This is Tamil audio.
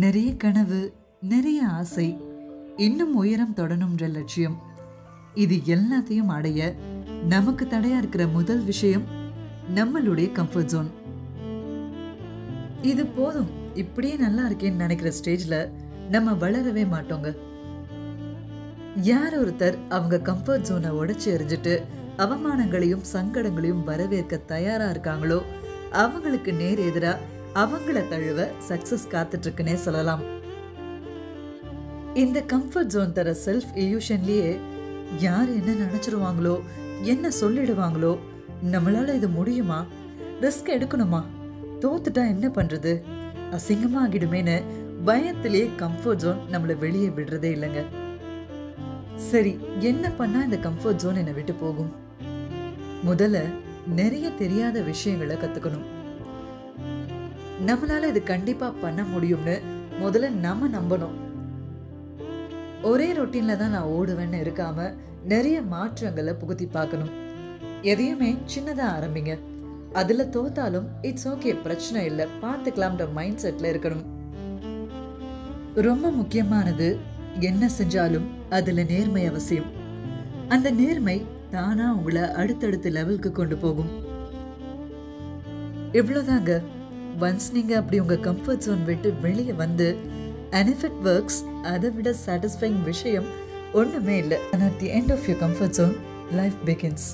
நிறைய கனவு நிறைய ஆசை இன்னும் உயரம் தொடணும்ன்ற லட்சியம். இது எல்லாத்தையும் அடைய நமக்கு தடையா இருக்கிற முதல் விஷயம் நம்மளுடைய கம்ஃபர்ட் ஜோன் இது போதும். இப்படியே நல்லா இருக்கேன்னு நினைக்கிற ஸ்டேஜ்ல நம்ம வளரவே மாட்டோங்க. யார் ஒருத்தர் அவங்க கம்ஃபர்ட் ஜோனை உடைச்சு எறிஞ்சிட்டு அவமானங்களையும் சங்கடங்களையும் வரவேற்க தயாரா இருக்காங்களோ அவங்களுக்கு நேர் எதிரா அவங்கள தழுவ சக்சஸ் காத்துட்டு இருக்குன்னே சொல்லலாம். இந்த கம்ஃபர்ட் ஜோன் தர செல்ஃப் இல்யூஷன்லயே யார் என்ன நினைச்சிருவாங்களோ என்ன சொல்லிடுவாங்களோ நம்மளால இது முடியுமா? ரிஸ்க் எடுக்கணுமா? தோத்துட்டா என்ன பண்றது? அசிங்கமா ஆகிடுமேன்னு பயத்திலேயே கம்ஃபர்ட் ஜோன் நம்மளை வெளியே விடுறதே இல்லைங்க. சரி என்ன பண்ணா இந்த கம்ஃபர்ட் ஜோன் என்னை விட்டு போகும்? முதல்ல நிறைய தெரியாத விஷயங்களை கத்துக்கணும். நம்மளால இது கண்டிப்பா பண்ண முடியும்னு முதல்ல நம்ம நம்பணும். ஒரே ரொட்டீன்ல தான் நான் ஓடுவேன்னு இருக்காம நிறைய மாற்றங்களை புகுத்தி பார்க்கணும். எதையுமே சின்னதா ஆரம்பிங்க. அதுல தோத்தாலும் இட்ஸ் ஓகே பிரச்சனை இல்லை. பார்த்துக்கலாம்ன்ற மைண்ட் செட்ல இருக்கணும். ரொம்ப முக்கியமானது என்ன செஞ்சாலும் அதுல நேர்மை அவசியம். அந்த நேர்மை தானா உங்களை அடுத்தடுத்த லெவலுக்கு கொண்டு போகும். இவ்வளவுதாங்க. ஒன்ஸ் நீங்கள் அப்படி உங்க கம்ஃபர்ட் ஜோன் விட்டு வெளியே வந்து அனிஃபிட் ஒர்க்ஸ் அதை விட சாட்டிஸ்ஃபைங் விஷயம் ஒண்ணுமே இல்லை. And at the end of your comfort zone life begins